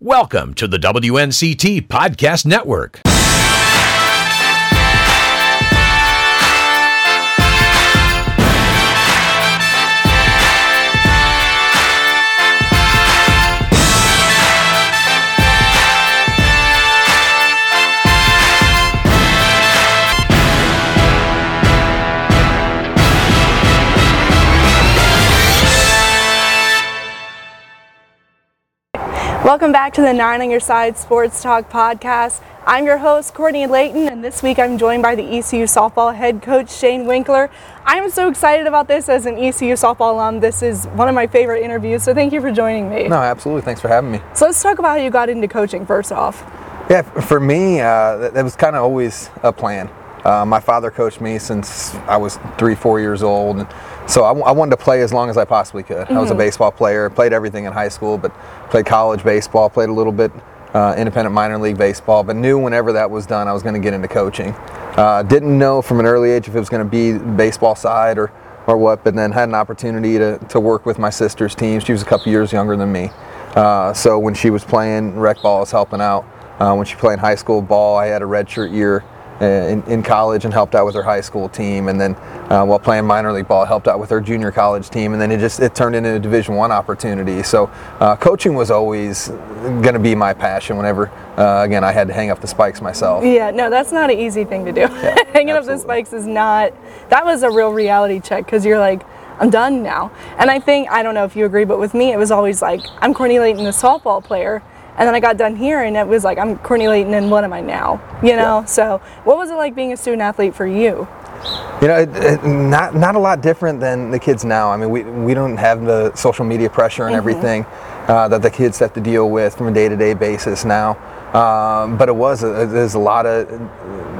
Welcome to the WNCT Podcast Network. Welcome back to the Nine on Your Side Sports Talk podcast. I'm your host, Courtney Layton, and this week I'm joined by the ECU softball head coach, Shane Winkler. I'm so excited about this as an ECU softball alum. This is one of my favorite interviews, so thank you for joining me. No, absolutely. Thanks for having me. So let's talk about how you got into coaching first off. Yeah, for me, uh, that, that was kind of always a plan. Uh, my father coached me since I was three, four years old. So I, I wanted to play as long as I possibly could. Mm-hmm. I was a baseball player, played everything in high school, but played college baseball, played a little bit uh, independent minor league baseball, but knew whenever that was done, I was going to get into coaching. Uh, didn't know from an early age if it was going to be baseball side or, or what, but then had an opportunity to, to work with my sister's team. She was a couple years younger than me. Uh, so when she was playing rec ball, I was helping out. Uh, when she played high school ball, I had a redshirt year in, in, college and helped out with her high school team and then uh, while playing minor league ball helped out with her junior college team and then it just it turned into a division one opportunity so uh, coaching was always going to be my passion whenever uh, again i had to hang up the spikes myself yeah no that's not an easy thing to do yeah, hanging absolutely. up the spikes is not that was a real reality check because you're like I'm done now. And I think, I don't know if you agree, but with me, it was always like, I'm Courtney Layton, the softball player. And then I got done here and it was like, I'm Courtney Layton and what am I now? You know? Yeah. So what was it like being a student athlete for you? You know, it, it, not not a lot different than the kids now. I mean, we, we don't have the social media pressure and mm-hmm. everything uh, that the kids have to deal with from a day to day basis now. Um, but it was a, there's a lot of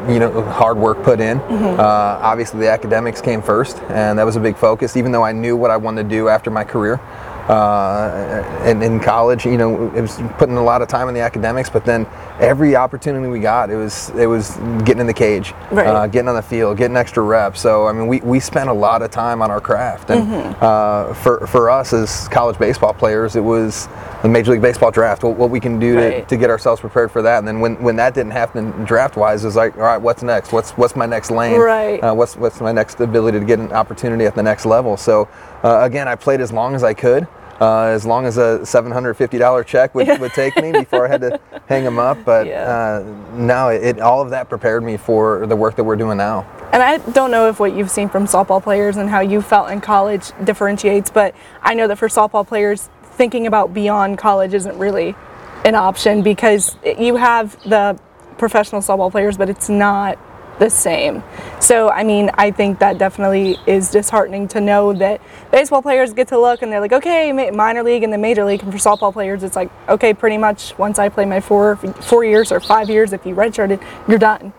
you know hard work put in. Mm-hmm. Uh, obviously, the academics came first, and that was a big focus. Even though I knew what I wanted to do after my career, uh, in, in college, you know, it was putting a lot of time in the academics, but then every opportunity we got, it was it was getting in the cage, right. uh, getting on the field, getting extra reps. So I mean, we, we spent a lot of time on our craft, and mm-hmm. uh, for for us as college baseball players, it was the Major League Baseball draft, what, what we can do right. to, to get ourselves prepared for that. And then when, when that didn't happen draft wise, it was like, all right, what's next? What's what's my next lane? Right. Uh, what's what's my next ability to get an opportunity at the next level? So uh, again, I played as long as I could uh, as long as a $750 check would, would take me before I had to hang them up. But yeah. uh, no, it, all of that prepared me for the work that we're doing now. And I don't know if what you've seen from softball players and how you felt in college differentiates, but I know that for softball players, thinking about beyond college isn't really an option because you have the professional softball players, but it's not the same. So, I mean, I think that definitely is disheartening to know that baseball players get to look and they're like, okay, minor league and the major league. And for softball players, it's like, okay, pretty much once I play my four four years or five years, if you redshirted, you're done.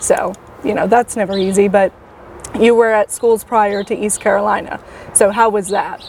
So, you know, that's never easy. But you were at schools prior to East Carolina. So, how was that?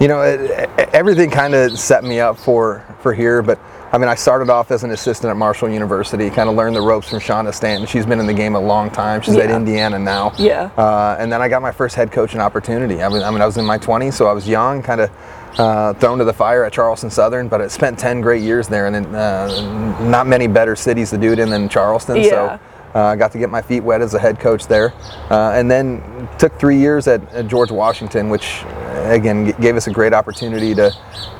You know, it, everything kind of set me up for for here, but I mean, I started off as an assistant at Marshall University, kind of learned the ropes from Shonda Stanton. She's been in the game a long time. She's yeah. at Indiana now. Yeah. Uh, and then I got my first head coaching opportunity. I mean, I, mean, I was in my 20s, so I was young, kind of uh, thrown to the fire at Charleston Southern, but I spent 10 great years there, and uh, not many better cities to do it in than Charleston. Yeah. So uh, I got to get my feet wet as a head coach there, uh, and then took three years at, at, George Washington, which again gave us a great opportunity to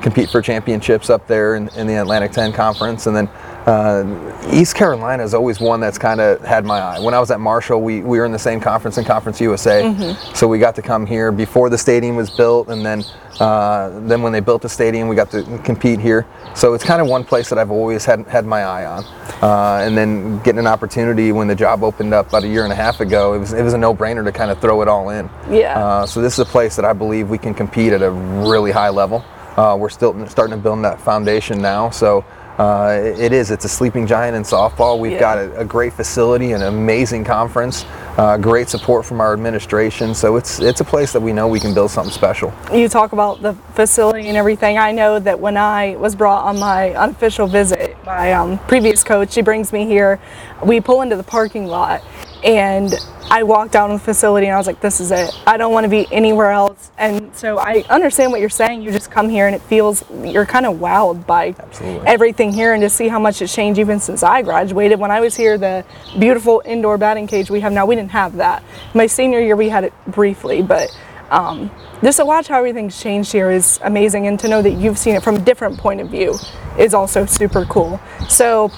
compete for championships up there in, in the Atlantic 10 Conference, and then uh, East Carolina is always one that's kind of had my eye. When I was at Marshall, we, we were in the same conference in Conference USA, mm-hmm. so we got to come here before the stadium was built, and then uh, then when they built the stadium, we got to compete here. So it's kind of one place that I've always had had my eye on. Uh, and then getting an opportunity when the job opened up about a year and a half ago, it was it was a no-brainer to kind of throw it all in. Yeah. Uh, so this is a place that I believe we can compete at a really high level. Uh, we're still starting to build that foundation now. So uh, it is. It's a sleeping giant in softball. We've yeah. got a, a, great facility, an amazing conference, uh, great support from our administration. So it's it's a place that we know we can build something special. You talk about the facility and everything. I know that when I was brought on my unofficial visit, my um, previous coach, she brings me here. We pull into the parking lot, and I walked out of the facility and I was like, this is it. I don't want to be anywhere else. And so I understand what you're saying. You just come here and it feels you're kind of wowed by Absolutely. everything here and to see how much it's changed even since I graduated. When I was here, the beautiful indoor batting cage we have now, we didn't have that. My senior year, we had it briefly, but um, just to watch how everything's changed here is amazing. And to know that you've seen it from a different point of view is also super cool. So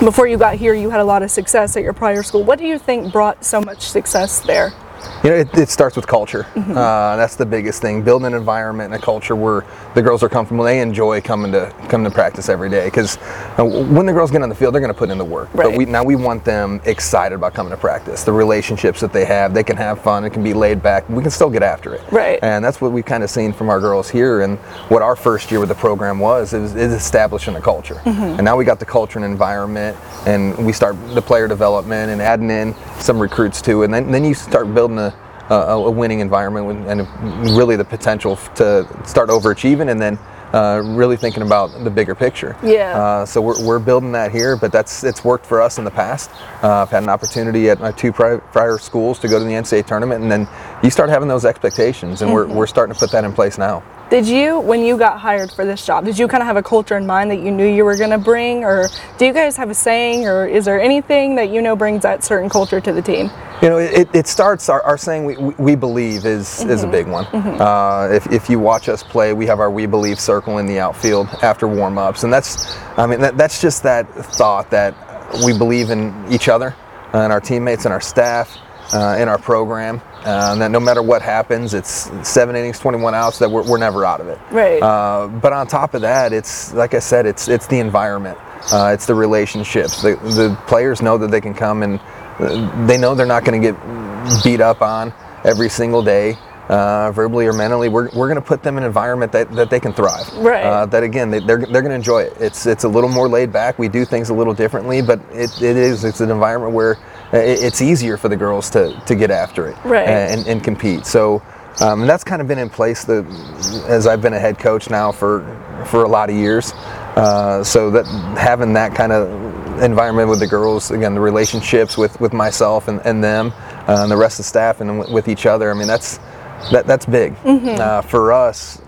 before you got here, you had a lot of success at your prior school. What do you think brought so much success there? You know, it, it starts with culture. Mm-hmm. Uh, that's the biggest thing. Building an environment and a culture where the girls are comfortable. They enjoy coming to coming to practice every day. Because uh, when the girls get on the field, they're going to put in the work. But Right. we now we want them excited about coming to practice. The relationships that they have, they can have fun. It can be laid back. We can still get after it. Right. And that's what we've kind of seen from our girls here. And what our first year with the program was is, is establishing a culture. And now we got the culture and environment, and we start the player development and adding in some recruits too. And then, then you start building a, a, a winning environment and really the potential to start overachieving and then uh, really thinking about the bigger picture. Yeah. Uh, so we're, we're building that here, but that's it's worked for us in the past. Uh, I've had an opportunity at my two pri- prior schools to go to the NCAA tournament, and then you start having those expectations, and we're, mm-hmm. we're starting to put that in place now. Did you, when you got hired for this job, did you kind of have a culture in mind that you knew you were going to bring? Or do you guys have a saying, or is there anything that you know brings that certain culture to the team? You know, it, it starts our, our saying we, we- believe is is a mm-hmm. big one. Mm-hmm. Uh, if, if you watch us play, we have our we believe circle in the outfield after warm ups, and that's I mean that, that's just that thought that we believe in each other and our teammates and our staff. Uh, in our program, uh, and that no matter what happens, it's seven innings, 21 outs, that we're, we're never out of it. Right. Uh, but on top of that, it's like I said, it's it's the environment, uh, it's the relationships. The, the players know that they can come and uh, they know they're not going to get beat up on every single day, uh, verbally or mentally. We're, we're going to put them in an environment that, that they can thrive. Right. Uh, that again, they, they're they're going to enjoy it. It's it's a little more laid back. We do things a little differently, but it, it is it's an environment where it's easier for the girls to to get after it Right. and, and compete. So. Um, and that's kind of been in place the, as I've been a head coach now for for a lot of years. Uh, so that having that kind of environment with the girls, again, the relationships with, with myself and, and them, uh, and the rest of the staff, and w- with each other. I mean, that's that that's big uh, for us.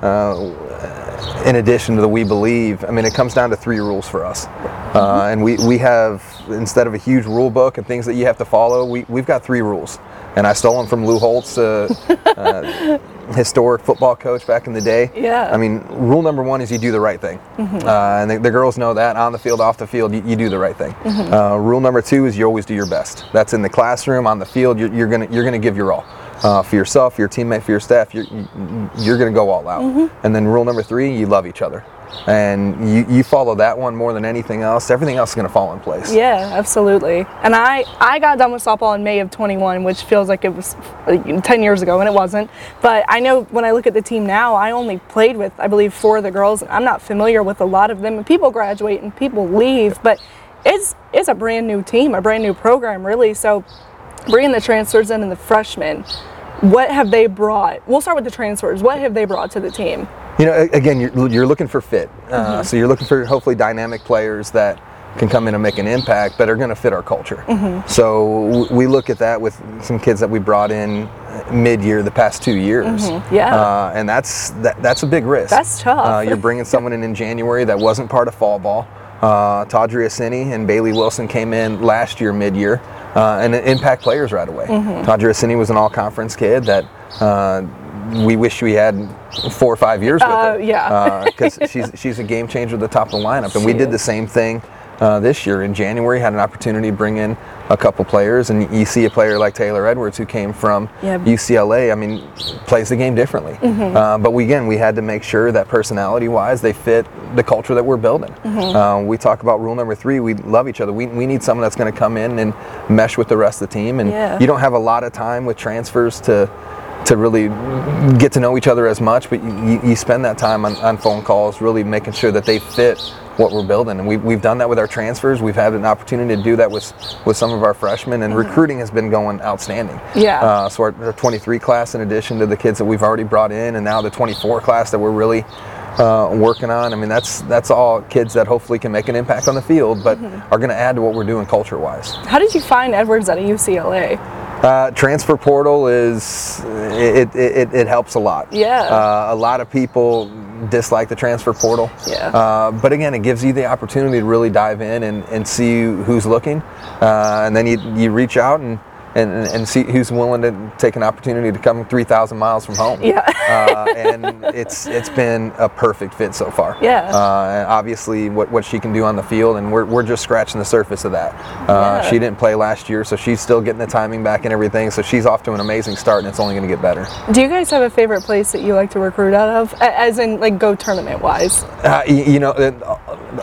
Uh, in addition to the we believe, I mean, it comes down to three rules for us, uh, and we we have instead of a huge rule book and things that you have to follow, we we've got three rules. And I stole them from Lou Holtz, uh, uh, historic football coach back in the day. Yeah. I mean, rule number one is you do the right thing. Mm-hmm. Uh, and the, the girls know that on the field, off the field, you, you do the right thing. Mm-hmm. Uh, rule number two is you always do your best. That's in the classroom, on the field. You're, you're gonna you're gonna give your all uh, for yourself, for your teammate, for your staff. You're you- you're gonna go all out. Mm-hmm. And then rule number three, you love each other. And you, you follow that one more than anything else. Everything else is gonna fall in place. Yeah, absolutely. And I, I got done with softball in May of 21, which feels like it was uh, 10 years ago, and it wasn't. But I know when I look at the team now, I only played with, I believe, four of the girls. I'm not familiar with a lot of them. And people graduate and people leave, but it's it's a brand new team, a brand new program, really. So bringing the transfers in and the freshmen, what have they brought? We'll start with the transfers. What have they brought to the team? You know, again, you're, you're looking for fit. Mm-hmm. Uh, So you're looking for hopefully dynamic players that can come in and make an impact, but are going to fit our culture. Mm-hmm. So w- we look at that with some kids that we brought in mid-year the past two years. Yeah. Uh, and that's that, that's a big risk. That's tough. Uh, you're bringing someone in in January that wasn't part of fall ball. Uh, Tadria Cini and Bailey Wilson came in last year mid-year uh, and impact players right away. Mm-hmm. Tadria Cini was an all-conference kid that uh, we wish we had four or five years with Uh, her. yeah. because she's she's a game changer at the top of the lineup, and we did is. the same thing uh, this year in January. Had an opportunity to bring in a couple players, and you see a player like Taylor Edwards who came from Yeah. UCLA. I mean, plays the game differently. Mm-hmm. Uh, but we, again, we had to make sure that personality-wise, they fit the culture that we're building. Mm-hmm. Uh, we talk about rule number three: we love each other. We, we need someone that's going to come in and mesh with the rest of the team. And Yeah. you don't have a lot of time with transfers to to really get to know each other as much, but you, you spend that time on, on phone calls, really making sure that they fit what we're building. And we, we've done that with our transfers. We've had an opportunity to do that with with some of our freshmen, and recruiting has been going outstanding. Yeah. Uh, so our, our 23 class, in addition to the kids that we've already brought in, and now the 24 class that we're really uh, working on. I mean, that's that's all kids that hopefully can make an impact on the field, but are going to add to what we're doing culture-wise. How did you find Edwards at UCLA? Uh, transfer portal is it, it, it, helps a lot. Yeah. Uh, a lot of people dislike the transfer portal. Yeah. Uh, but again, it gives you the opportunity to really dive in and, and see who's looking, uh, and then you you reach out and. And, and see who's willing to take an opportunity to come 3,000 miles from home. Yeah. uh, and it's it's been a perfect fit so far. Yeah. Uh, and obviously, what, what she can do on the field, and we're, we're just scratching the surface of that. Uh, Yeah. She didn't play last year, so she's still getting the timing back and everything. So she's off to an amazing start, and it's only going to get better. Do you guys have a favorite place that you like to recruit out of, as in like go tournament wise? Uh, you, you know, it,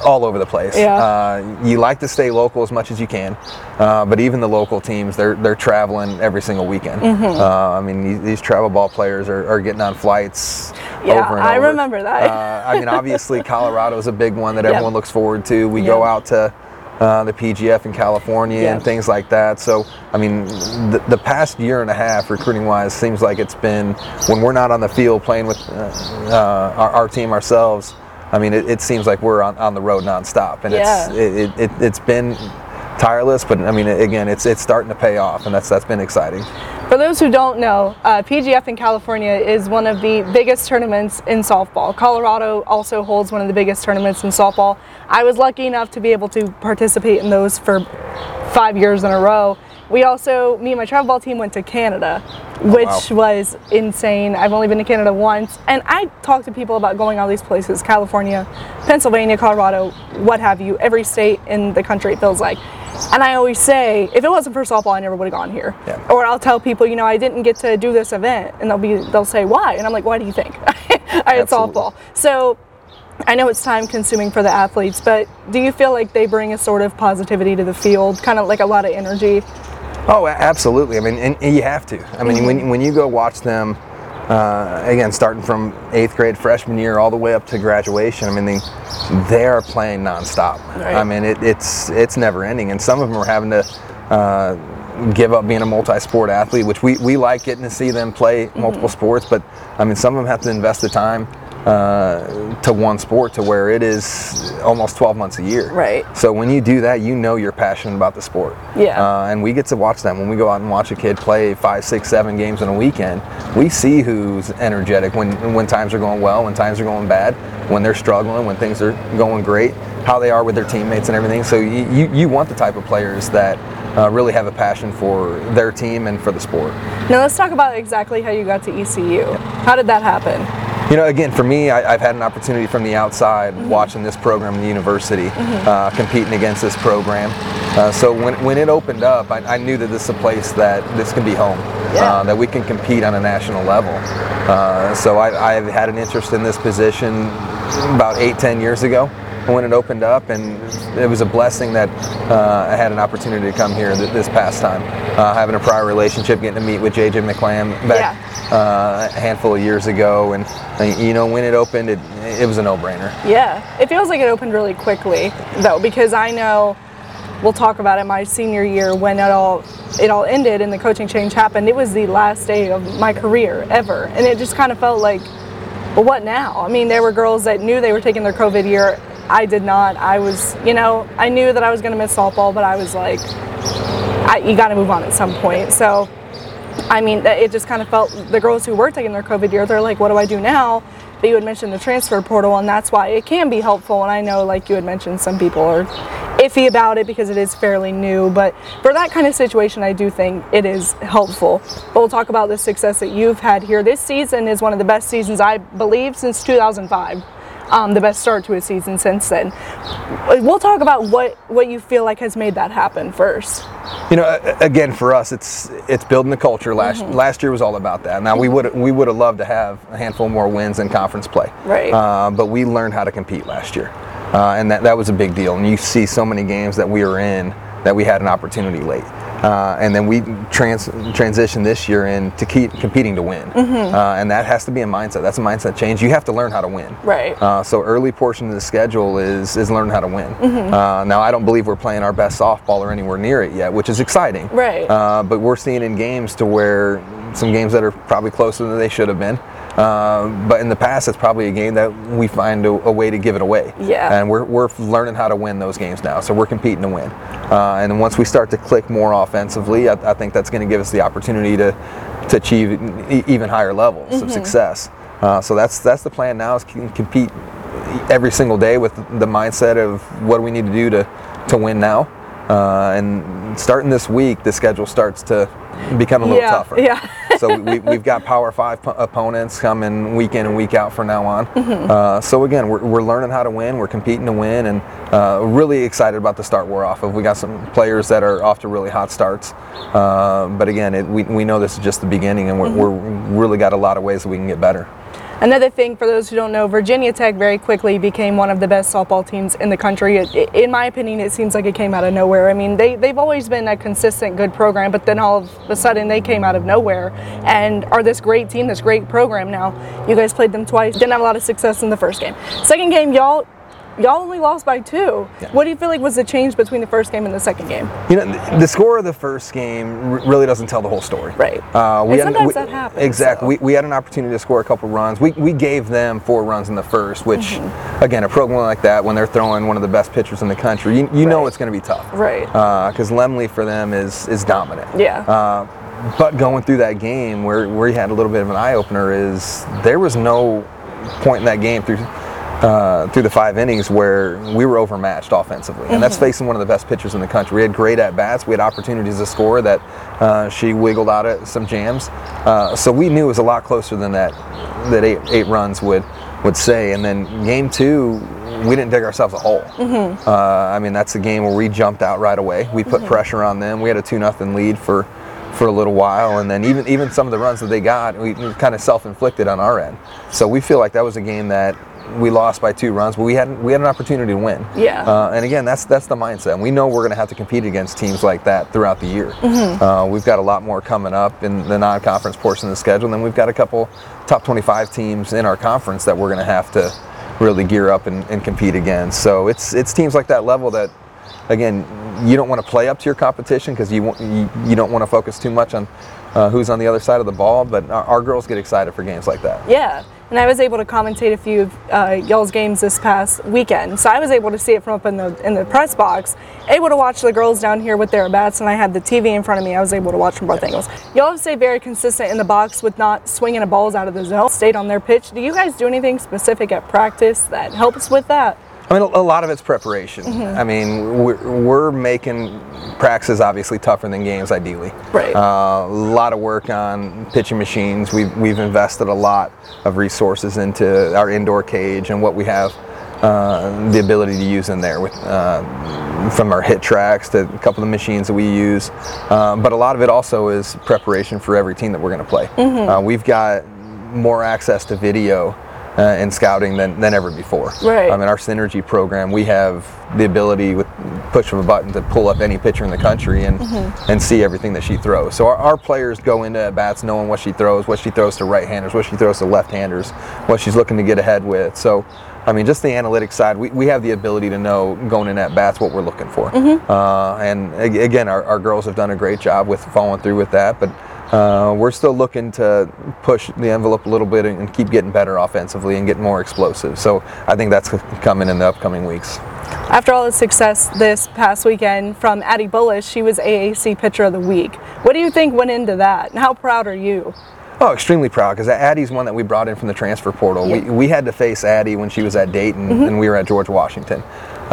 all over the place. Yeah. Uh, you like to stay local as much as you can, uh, but even the local teams, they're they're traveling every single weekend. Mm-hmm. Uh, I mean, these, these travel ball players are, are getting on flights. Yeah, over and over. I over. remember that. Uh, I mean, obviously, Colorado is a big one that Yep. everyone looks forward to. We go out to. Uh, the PGF in California and things like that. So, I mean, the, the past year and a half, recruiting wise, seems like it's been when we're not on the field playing with uh, uh, our, our team ourselves. I mean, it, it seems like we're on, on the road nonstop, and Yeah. it's it, it, it, it's been tireless. But I mean, again, it's it's starting to pay off, and that's that's been exciting. For those who don't know, uh, PGF in California is one of the biggest tournaments in softball. Colorado also holds one of the biggest tournaments in softball. I was lucky enough to be able to participate in those for five years in a row. We also, me and my travel ball team went to Canada, oh, which wow. was insane. I've only been to Canada once, and I talk to people about going all these places California, Pennsylvania, Colorado, what have you, every state in the country, it feels like. And I always say, if it wasn't for softball, I never would have gone here. Yeah. Or I'll tell people, you know, I didn't get to do this event, and they'll be, they'll say, why? And I'm like, why do you think? I had Absolutely. softball. So I know it's time consuming for the athletes, but do you feel like they bring a sort of positivity to the field, kind of like a lot of energy? Oh, absolutely. I mean, and, and you have to. I mean, Mm-hmm. when when you go watch them, uh, again, starting from eighth grade freshman year all the way up to graduation. I mean, they they are playing nonstop. Right. I mean, it, it's it's never ending, and some of them are having to. Uh, give up being a multi-sport athlete which we, we like getting to see them play Mm-hmm. multiple sports but i mean some of them have to invest the time uh, to one sport to where it is almost 12 months a year Right. so when you do that you know you're passionate about the sport Yeah. uh, and we get to watch them when we go out and watch a kid play five, six, seven games in a weekend. We see who's energetic when when times are going well, when times are going bad, when they're struggling, when things are going great, how they are with their teammates and everything. So you you, you want the type of players that uh, really have a passion for their team and for the sport. Now let's talk about exactly how you got to ECU. How did that happen? You know, again, for me, I, I've had an opportunity from the outside watching this program in the university, uh, competing against this program. Uh, so when, when it opened up, I, I knew that this is a place that this can be home, Yeah. uh, that we can compete on a national level. Uh, so I, I've had an interest in this position about eight, ten years ago when it opened up, and it was a blessing that uh, I had an opportunity to come here th- this past time. Uh, having a prior relationship, getting to meet with JJ McClam back uh, a handful of years ago, and uh, you know when it opened, it it was a no-brainer. Yeah, it feels like it opened really quickly though, because I know we'll talk about it my senior year when it all it all ended and the coaching change happened. It was the last day of my career ever, and it just kind of felt like, well, what now? I mean, there were girls that knew they were taking their COVID year. I did not. I was, you know, I knew that I was going to miss softball, but I was like, I, you got to move on at some point. So. I mean, it just kind of felt the girls who were taking their COVID year, they're like, what do I do now? But you had mentioned the transfer portal, and that's why it can be helpful. And I know, like you had mentioned, some people are iffy about it because it is fairly new. But for that kind of situation, I do think it is helpful. But we'll talk about the success that you've had here. This season is one of the best seasons, I believe, since 2005. Um, the best start to a season since then. We'll talk about what, what you feel like has made that happen first. You know, again for us, it's it's building the culture. Last Mm-hmm. last year was all about that. Now we would we would have loved to have a handful more wins in conference play, Right. Uh, but we learned how to compete last year, uh, and that that was a big deal. And you see so many games that we were in that we had an opportunity late, uh, and then we trans transitioned this year in to keep competing to win, Mm-hmm. uh, and that has to be a mindset. That's a mindset change. You have to learn how to win. Right. Uh, so early portion of the schedule is is learn how to win. Mm-hmm. Uh, now I don't believe we're playing our best softball or anywhere near it yet, which is exciting. Right. Uh, but we're seeing in games to where some games that are probably closer than they should have been. Uh, but in the past, it's probably a game that we find a, a way to give it away. Yeah. And we're, we're learning how to win those games now. So we're competing to win. Uh, and once we start to click more offensively, I, I think that's going to give us the opportunity to, to achieve even higher levels of success. Uh, so that's that's the plan now is compete every single day with the mindset of what do we need to do to, to win now. Uh, and starting this week, the schedule starts to become a little Yeah, tougher. yeah. so we, we've got Power Five po- opponents coming week in and week out from now on. Mm-hmm. Uh, so again, we're, we're learning how to win. We're competing to win, and uh, really excited about the start we're off of. We got some players that are off to really hot starts, uh, but again, it, we, we know this is just the beginning, and we're, Mm-hmm. we're really got a lot of ways that we can get better. Another thing for those who don't know, Virginia Tech very quickly became one of the best softball teams in the country. It, in my opinion, it seems like it came out of nowhere. I mean, they, they've always been a consistent, good program, but then all of a sudden they came out of nowhere and are this great team, this great program now. You guys played them twice, didn't have a lot of success in the first game. Second game, y'all. Y'all only lost by two. Yeah. What do you feel like was the change between the first game and the second game? You know, th- the score of the first game r- really doesn't tell the whole story. Right. Uh, And had- sometimes that happens, Exactly. so. We, we had an opportunity to score a couple runs. We, we gave them four runs in the first, which, Mm-hmm. again, a program like that, when they're throwing one of the best pitchers in the country, you, you know it's going to be tough. Right. Because Lemley for them is is dominant. Yeah. Uh, but going through that game, where where you had a little bit of an eye opener, is there was no point in that game through. Uh, through the five innings where we were overmatched offensively, and that's facing one of the best pitchers in the country. We had great at bats, we had opportunities to score that uh, she wiggled out of some jams. Uh, so we knew it was a lot closer than that that eight eight runs would would say. And then game two, we didn't dig ourselves a hole. Uh, I mean, that's a game where we jumped out right away. We put pressure on them. We had a two nothing lead for for a little while, and then even even some of the runs that they got, we kind of self-inflicted on our end. So we feel like that was a game that we lost by two runs, but we had we had an opportunity to win. Yeah. Uh, and again, that's that's the mindset. And we know we're going to have to compete against teams like that throughout the year. Mm-hmm. Uh, we've got a lot more coming up in the non-conference portion of the schedule, and then we've got a couple top 25 teams in our conference that we're going to have to really gear up and, and compete against. So it's it's teams like that level that again, you don't want to play up to your competition because you, you you don't want to focus too much on uh, who's on the other side of the ball. But our, our girls get excited for games like that. Yeah, and I was able to commentate a few of uh, y'all's games this past weekend, so I was able to see it from up in the in the press box. Able to watch the girls down here with their bats, and I had the TV in front of me. I was able to watch from both angles. Y'all have stayed very consistent in the box with not swinging balls out of the zone. Stayed on their pitch. Do you guys do anything specific at practice that helps with that? I mean, a, a lot of it's preparation. I mean, we're, we're making practices obviously tougher than games, ideally. Right. Uh, a lot of work on pitching machines. We've, we've invested a lot of resources into our indoor cage and what we have uh, the ability to use in there with uh, from our HitTrax to a couple of the machines that we use. Uh, but a lot of it also is preparation for every team that we're going to play. Uh, we've got more access to video uh, and scouting than, than ever before. Right. I mean, our synergy program, we have the ability with push of a button to pull up any pitcher in the country and and see everything that she throws. So our, our players go into at bats knowing what she throws, what she throws to right-handers, what she throws to left-handers, what she's looking to get ahead with. So. I mean, just the analytics side, we, we have the ability to know going in at bats what we're looking for. Uh, and again, our, our girls have done a great job with following through with that. But uh, we're still looking to push the envelope a little bit and, keep getting better offensively and get more explosive. So I think that's coming in the upcoming weeks. After all the success this past weekend from Addie Bullish, she was AAC Pitcher of the Week. What do you think went into that, and how proud are you? Oh, extremely proud because Addie's one that we brought in from the transfer portal. We, we had to face Addie when she was at Dayton and we were at George Washington.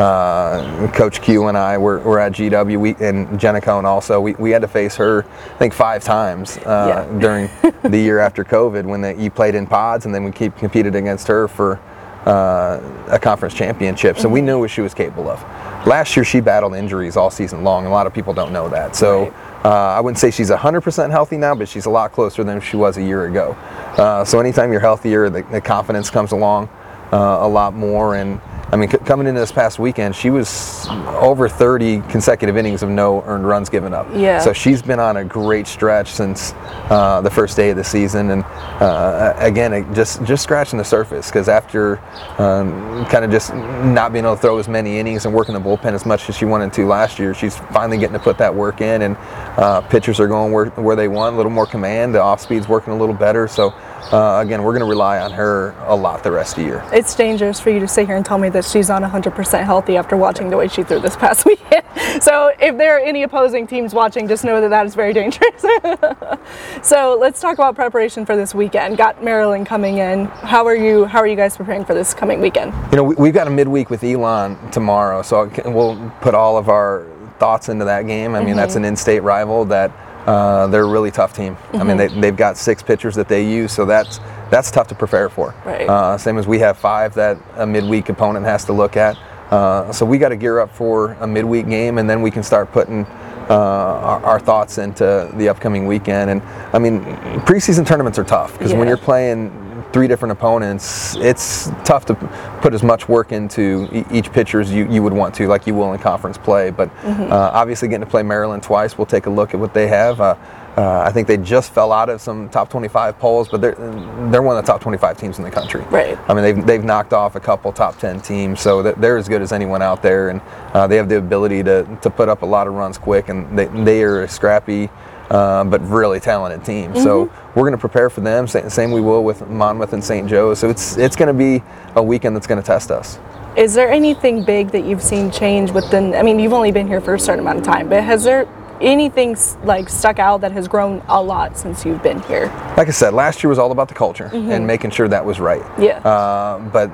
Uh, Coach Q and I were, were at GW we, and Jenna Cohn also. We, we had to face her, I think, five times uh, Yeah. during the year after COVID when the, you played in pods and then we keep competed against her for uh, a conference championship. So we knew what she was capable of. Last year she battled injuries all season long. A lot of people don't know that. So. Right. Uh, I wouldn't say she's 100% healthy now, but she's a lot closer than she was a year ago. Uh, so anytime you're healthier, the, the confidence comes along uh, a lot more. And I mean, c- coming into this past weekend, she was over 30 consecutive innings of no earned runs given up. Yeah. So she's been on a great stretch since uh, the first day of the season. And uh, again, it just just scratching the surface because after um, kind of just not being able to throw as many innings and working the bullpen as much as she wanted to last year, she's finally getting to put that work in. And uh, pitchers are going where, where they want, a little more command. The off speed's working a little better. So uh, again, we're going to rely on her a lot the rest of the year. It's dangerous for you to sit here and tell me that she's not 100% healthy after watching the way she threw this past weekend. So if there are any opposing teams watching, just know that that is very dangerous. so let's talk about preparation for this weekend. Got Maryland coming in. How are you? How are you guys preparing for this coming weekend? You know, we, we've got a midweek with Elon tomorrow, so we'll put all of our thoughts into that game. I mean, mm-hmm. that's an in-state rival that uh, they're a really tough team. Mm-hmm. I mean, they, they've got six pitchers that they use, so that's that's tough to prepare for. Right. Uh, same as we have five that a midweek opponent has to look at. Uh, so we got to gear up for a midweek game, and then we can start putting uh, our, our, thoughts into the upcoming weekend. And I mean, preseason tournaments are tough because yeah. when you're playing three different opponents, it's tough to put as much work into each pitcher as you, you would want to, like you will in conference play. But mm-hmm. uh, obviously, getting to play Maryland twice, we'll take a look at what they have. Uh, uh, I think they just fell out of some top 25 polls, but they're they're one of the top 25 teams in the country. Right. I mean, they've, they've knocked off a couple top 10 teams, so they're as good as anyone out there, and uh, they have the ability to, to put up a lot of runs quick, and they, they are a scrappy uh, but really talented team. Mm-hmm. So we're going to prepare for them. Same we will with Monmouth and St. Joe. So it's it's going to be a weekend that's going to test us. Is there anything big that you've seen change within? I mean, you've only been here for a certain amount of time, but has there anything like stuck out that has grown a lot since you've been here? Like I said, last year was all about the culture mm-hmm. and making sure that was right. Yeah. Uh, but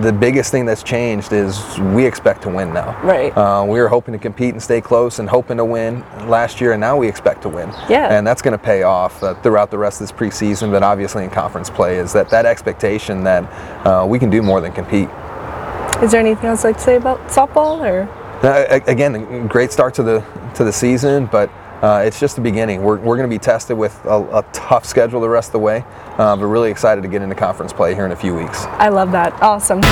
the biggest thing that's changed is we expect to win now. Right. Uh, we were hoping to compete and stay close and hoping to win last year, and now we expect to win. Yeah. And that's going to pay off uh, throughout the rest of this preseason, but obviously in conference play is that that expectation that uh, we can do more than compete. Is there anything else I'd like to say about softball or? Uh, again, great start to the to the season, but uh, it's just the beginning. We're, we're going to be tested with a, a, tough schedule the rest of the way, uh, but really excited to get into conference play here in a few weeks. I love that. Awesome.